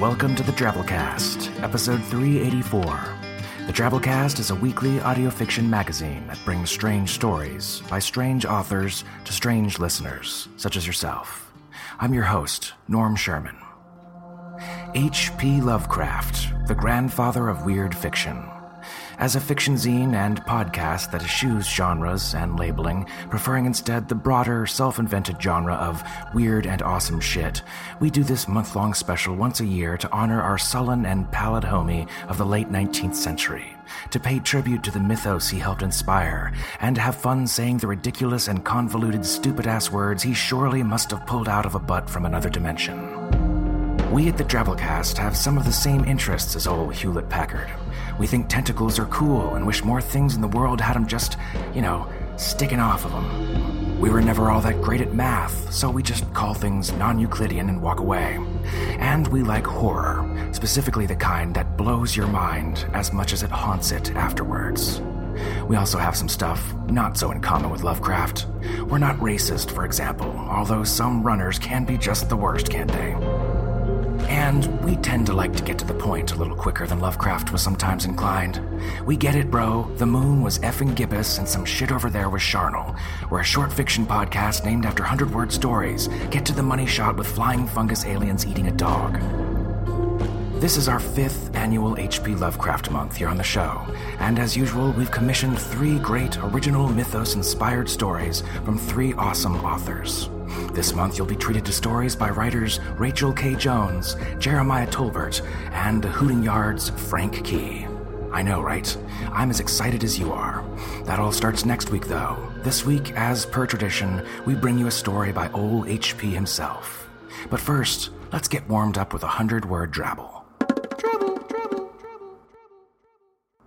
Welcome to the Drabblecast, episode 384. The Drabblecast is a weekly audio fiction magazine that brings strange stories by strange authors to strange listeners, such as yourself. I'm your host, Norm Sherman. H.P. Lovecraft, the grandfather of weird fiction. As a fiction zine and podcast that eschews genres and labeling, preferring instead the broader, self invented genre of weird and awesome shit, we do this month long special once a year to honor our sullen and pallid homie of the late 19th century, to pay tribute to the mythos he helped inspire, and have fun saying the ridiculous and convoluted stupid ass words he surely must have pulled out of a butt from another dimension. We at the Drabblecast have some of the same interests as old Hewlett Packard. We think tentacles are cool and wish more things in the world had them just, you know, sticking off of them. We were never all that great at math, so we just call things non Euclidean and walk away. And we like horror, specifically the kind that blows your mind as much as it haunts it afterwards. We also have some stuff not so in common with Lovecraft. We're not racist, for example, although some runners can be just the worst, can't they? And we tend to like to get to the point a little quicker than Lovecraft was sometimes inclined. We get it, bro. The moon was effing gibbous, and some shit over there was Charnel. We're a short fiction podcast named after 100 word stories. Get to the money shot with flying fungus aliens eating a dog. This is our fifth annual HP Lovecraft Month here on the show, and as usual, we've commissioned three great original mythos inspired stories from three awesome authors. This month, you'll be treated to stories by writers Rachel K. Jones, Jeremiah Tolbert, and Hooting Yard's Frank Key. I know, right? I'm as excited as you are. That all starts next week, though. This week, as per tradition, we bring you a story by old HP himself. But first, let's get warmed up with a hundred word drabble.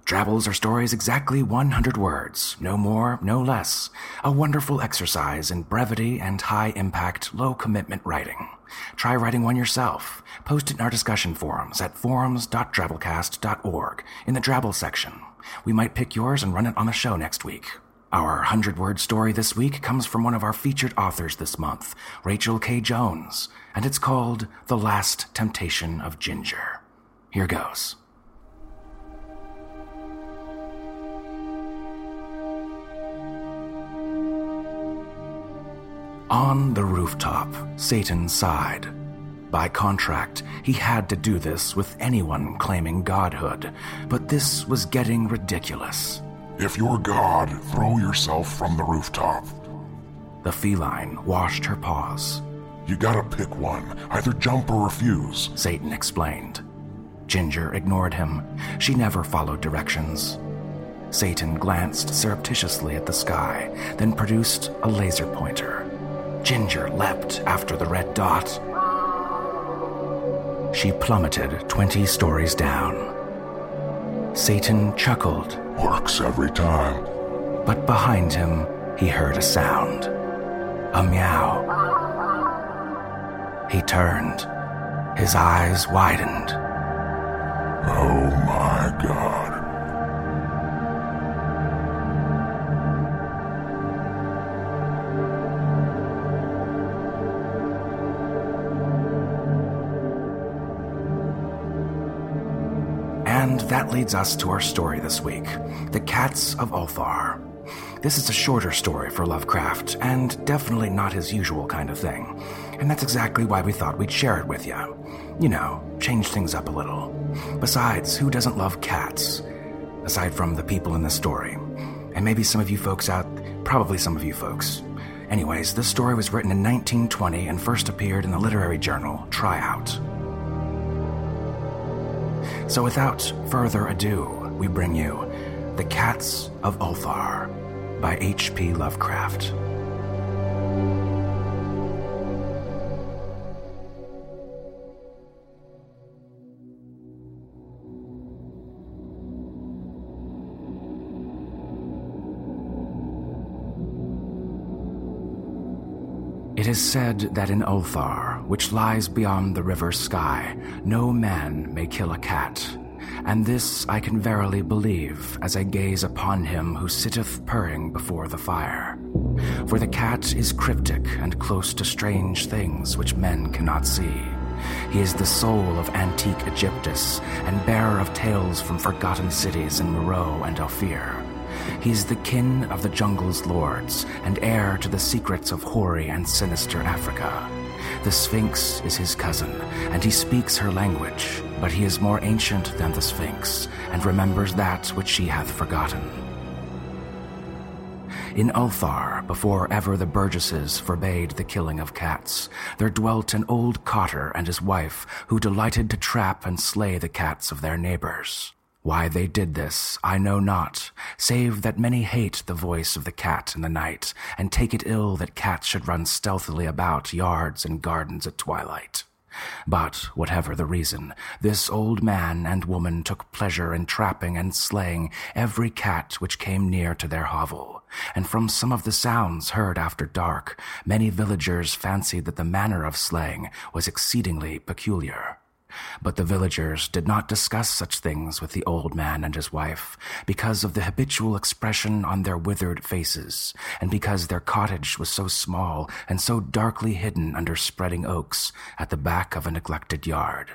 Drabbles are stories exactly 100 words, no more, no less. A wonderful exercise in brevity and high impact, low commitment writing. Try writing one yourself. Post it in our discussion forums at forums.drabblecast.org in the Drabble section. We might pick yours and run it on the show next week. Our 100 word story this week comes from one of our featured authors this month, Rachel K. Jones, and it's called The Last Temptation of Ginger. Here goes. On the rooftop, Satan sighed. By contract, he had to do this with anyone claiming godhood, but this was getting ridiculous. If you're God, throw yourself from the rooftop. The feline washed her paws. You gotta pick one. Either jump or refuse. Satan explained. Ginger ignored him. She never followed directions. Satan glanced surreptitiously at the sky, then produced a laser pointer. Ginger leapt after the red dot. She plummeted 20 stories down. Satan chuckled. Works every time. But behind him, he heard a sound a meow. He turned. His eyes widened. Oh my god. And that leads us to our story this week The Cats of Ulthar. This is a shorter story for Lovecraft, and definitely not his usual kind of thing. And that's exactly why we thought we'd share it with you. You know, change things up a little. Besides, who doesn't love cats? Aside from the people in the story. And maybe some of you folks out, probably some of you folks. Anyways, this story was written in 1920 and first appeared in the literary journal Tryout. So without further ado, we bring you The Cats of Ulthar by H.P. Lovecraft. It is said that in Ulthar, which lies beyond the river Skai, no man may kill a cat. And this I can verily believe as I gaze upon him who sitteth purring before the fire. For the cat is cryptic and close to strange things which men cannot see. He is the soul of antique Aegyptus and bearer of tales from forgotten cities in Meroe and Ophir. He is the kin of the jungle's lords and heir to the secrets of hoary and sinister Africa. The Sphinx is his cousin, and he speaks her language, but he is more ancient than the Sphinx, and remembers that which she hath forgotten. In Ulthar, before ever the Burgesses forbade the killing of cats, there dwelt an old cotter and his wife who delighted to trap and slay the cats of their neighbors. Why they did this, I know not, save that many hate the voice of the cat in the night, and take it ill that cats should run stealthily about yards and gardens at twilight. But, whatever the reason, this old man and woman took pleasure in trapping and slaying every cat which came near to their hovel, and from some of the sounds heard after dark, many villagers fancied that the manner of slaying was exceedingly peculiar. But the villagers did not discuss such things with the old man and his wife, because of the habitual expression on their withered faces, and because their cottage was so small and so darkly hidden under spreading oaks at the back of a neglected yard.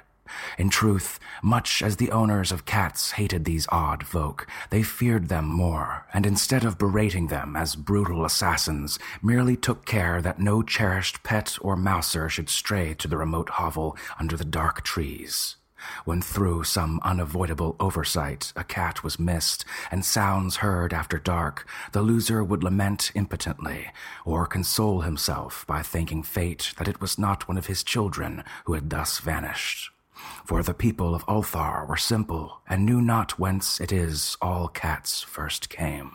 In truth, much as the owners of cats hated these odd folk, they feared them more, and instead of berating them as brutal assassins, merely took care that no cherished pet or mouser should stray to the remote hovel under the dark trees. When through some unavoidable oversight a cat was missed and sounds heard after dark, the loser would lament impotently, or console himself by thanking fate that it was not one of his children who had thus vanished. For the people of Ulthar were simple and knew not whence it is all cats first came.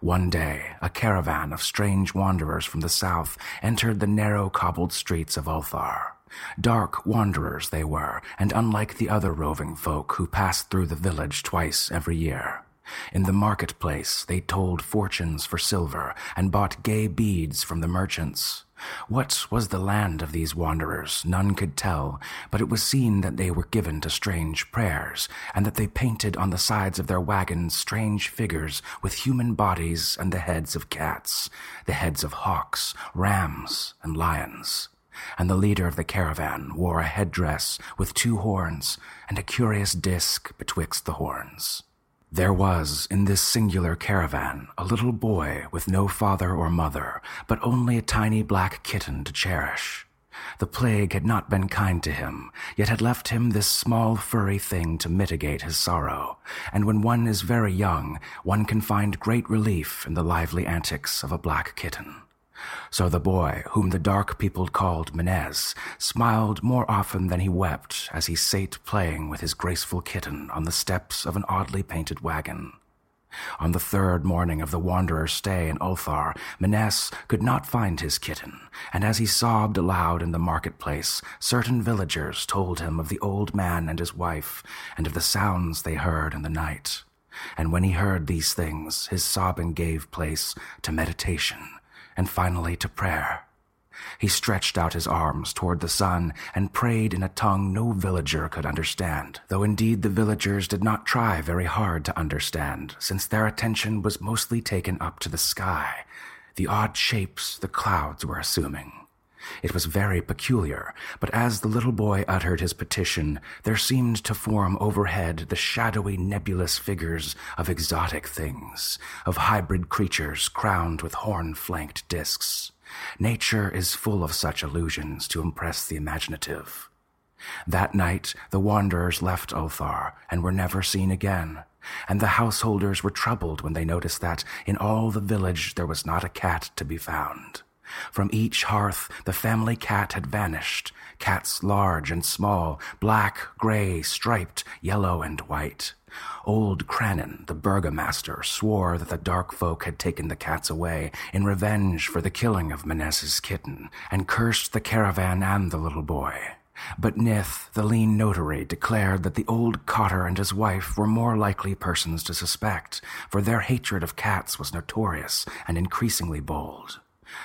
One day, a caravan of strange wanderers from the south entered the narrow cobbled streets of Ulthar. Dark wanderers they were, and unlike the other roving folk who passed through the village twice every year. In the marketplace, they told fortunes for silver and bought gay beads from the merchants. What was the land of these wanderers, none could tell, but it was seen that they were given to strange prayers, and that they painted on the sides of their wagons strange figures with human bodies and the heads of cats, the heads of hawks, rams, and lions. And the leader of the caravan wore a headdress with two horns and a curious disk betwixt the horns. There was, in this singular caravan, a little boy with no father or mother, but only a tiny black kitten to cherish. The plague had not been kind to him, yet had left him this small furry thing to mitigate his sorrow, and when one is very young, one can find great relief in the lively antics of a black kitten. So the boy, whom the dark people called Menes, smiled more often than he wept as he sate playing with his graceful kitten on the steps of an oddly painted wagon. On the third morning of the wanderer's stay in Ulthar, Menes could not find his kitten, and as he sobbed aloud in the marketplace, certain villagers told him of the old man and his wife, and of the sounds they heard in the night. And when he heard these things, his sobbing gave place to meditation, and finally to prayer. He stretched out his arms toward the sun and prayed in a tongue no villager could understand, though indeed the villagers did not try very hard to understand, since their attention was mostly taken up to the sky, the odd shapes the clouds were assuming. It was very peculiar, but as the little boy uttered his petition, there seemed to form overhead the shadowy nebulous figures of exotic things, of hybrid creatures crowned with horn-flanked discs. Nature is full of such illusions to impress the imaginative. That night, the wanderers left Ulthar and were never seen again, and the householders were troubled when they noticed that in all the village there was not a cat to be found. From each hearth the family cat had vanished, cats large and small, black, gray, striped, yellow, and white. Old Kranon, the burgomaster, swore that the dark folk had taken the cats away in revenge for the killing of Menes's kitten, and cursed the caravan and the little boy. But Nith, the lean notary, declared that the old cotter and his wife were more likely persons to suspect, for their hatred of cats was notorious and increasingly bold.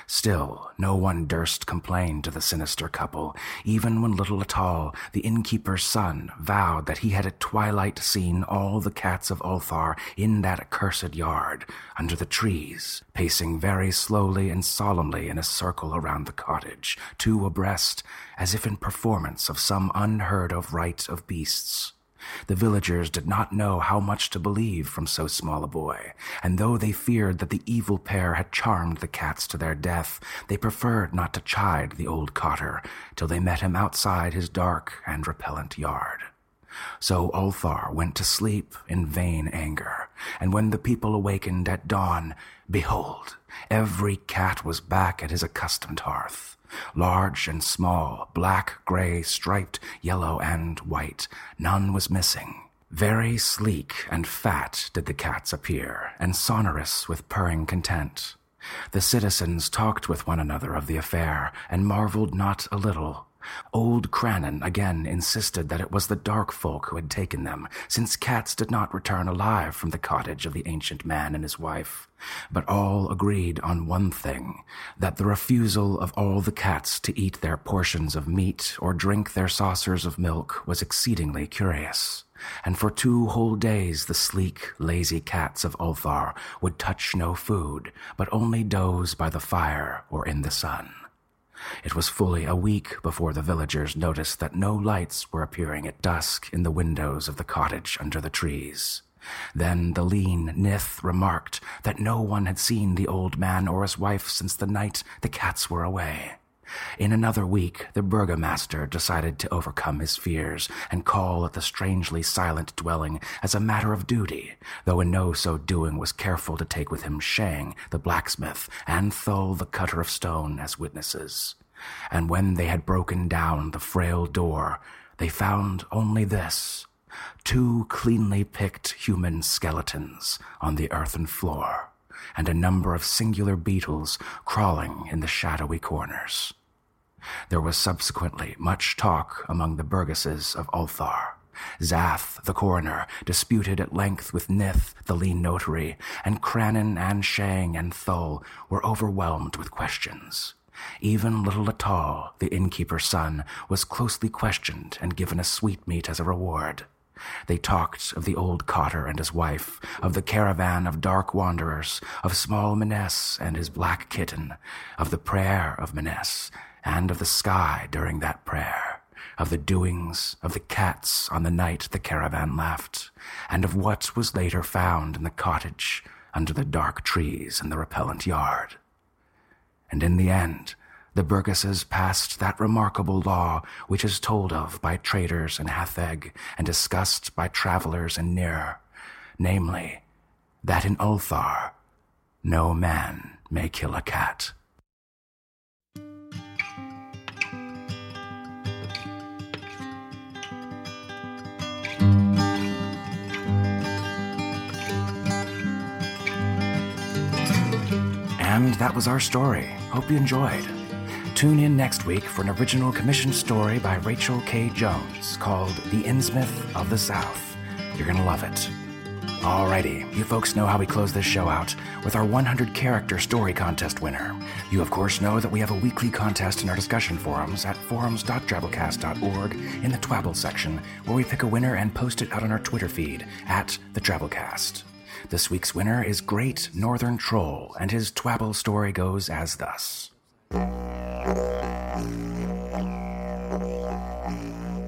Still, no one durst complain to the sinister couple, even when little Atal, the innkeeper's son, vowed that he had at twilight seen all the cats of Ulthar in that accursed yard, under the trees, pacing very slowly and solemnly in a circle around the cottage, two abreast, as if in performance of some unheard of rite of beasts. The villagers did not know how much to believe from so small a boy, and though they feared that the evil pair had charmed the cats to their death, they preferred not to chide the old cotter till they met him outside his dark and repellent yard. So Ulthar went to sleep in vain anger, and when the people awakened at dawn, behold, every cat was back at his accustomed hearth large and small, black, gray, striped, yellow, and white. None was missing. Very sleek and fat did the cats appear, and sonorous with purring content. The citizens talked with one another of the affair, and marveled not a little. Old Kranon again insisted that it was the dark folk who had taken them, since cats did not return alive from the cottage of the ancient man and his wife. But all agreed on one thing that the refusal of all the cats to eat their portions of meat or drink their saucers of milk was exceedingly curious. And for two whole days the sleek, lazy cats of Ulthar would touch no food, but only doze by the fire or in the sun. It was fully a week before the villagers noticed that no lights were appearing at dusk in the windows of the cottage under the trees. Then the lean Nith remarked that no one had seen the old man or his wife since the night the cats were away. In another week, the burgomaster decided to overcome his fears and call at the strangely silent dwelling as a matter of duty, though in no so doing was careful to take with him Shang, the blacksmith, and Thul, the cutter of stone, as witnesses. And when they had broken down the frail door, they found only this two cleanly picked human skeletons on the earthen floor, and a number of singular beetles crawling in the shadowy corners. There was subsequently much talk among the burgesses of Ulthar. Zath, the coroner, disputed at length with Nith, the lean notary, and Kranon and Shang and Thul were overwhelmed with questions. Even little Atal, the innkeeper's son, was closely questioned and given a sweetmeat as a reward. They talked of the old cotter and his wife, of the caravan of dark wanderers, of small Menes and his black kitten, of the prayer of Menes, and of the sky during that prayer, of the doings of the cats on the night the caravan left, and of what was later found in the cottage under the dark trees in the repellent yard. And in the end, the burgesses passed that remarkable law which is told of by traders in Hatheg and discussed by travelers in Nir, namely, that in Ulthar no man may kill a cat. And that was our story. Hope you enjoyed. Tune in next week for an original commissioned story by Rachel K. Jones called The Innsmouth of the South. You're going to love it. Alrighty, you folks know how we close this show out with our 100 character story contest winner. You, of course, know that we have a weekly contest in our discussion forums at forums.drabblecast.org in the Twabble section, where we pick a winner and post it out on our Twitter feed at the Drabblecast. This week's winner is Great Northern Troll, and his Twabble story goes as thus.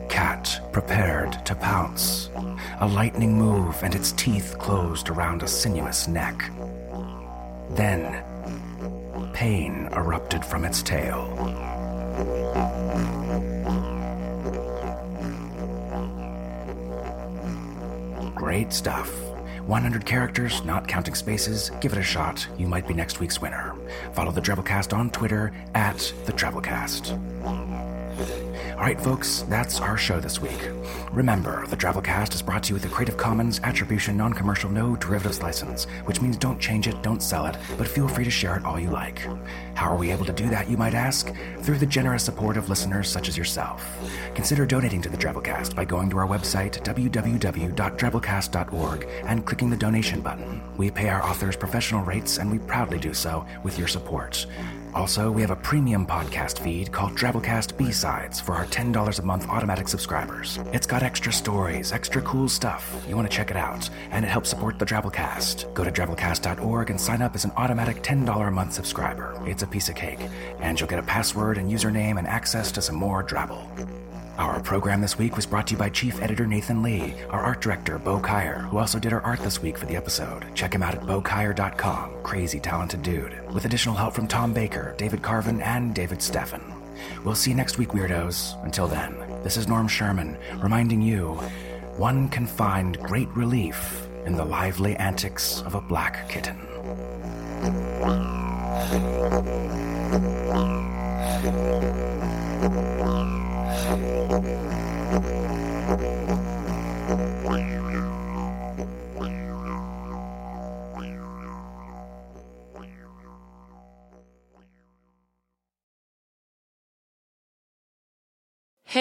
Cat prepared to pounce. A lightning move, and its teeth closed around a sinuous neck. Then, pain erupted from its tail. Great stuff. 100 characters, not counting spaces. Give it a shot. You might be next week's winner. Follow the Drabblecast on Twitter at the Drabblecast. All right, folks, that's our show this week. Remember, the Drabblecast is brought to you with a Creative Commons Attribution Non Commercial No Derivatives License, which means don't change it, don't sell it, but feel free to share it all you like. How are we able to do that, you might ask? Through the generous support of listeners such as yourself. Consider donating to the Drabblecast by going to our website, www.drabblecast.org, and clicking the donation button. We pay our authors professional rates, and we proudly do so with your support. Also, we have a premium podcast feed called Drabblecast B-Sides for our $10 a month automatic subscribers. It's got extra stories, extra cool stuff. You want to check it out, and it helps support the Drabblecast. Go to drabblecast.org and sign up as an automatic $10 a month subscriber. It's a piece of cake, and you'll get a password and username and access to some more Drabble. Our program this week was brought to you by Chief Editor Nathan Lee, our art director Bo Kaier, who also did our art this week for the episode. Check him out at bokaier.com. Crazy talented dude. With additional help from Tom Baker, David Carvin, and David Steffen. We'll see you next week, weirdos. Until then, this is Norm Sherman, reminding you one can find great relief in the lively antics of a black kitten.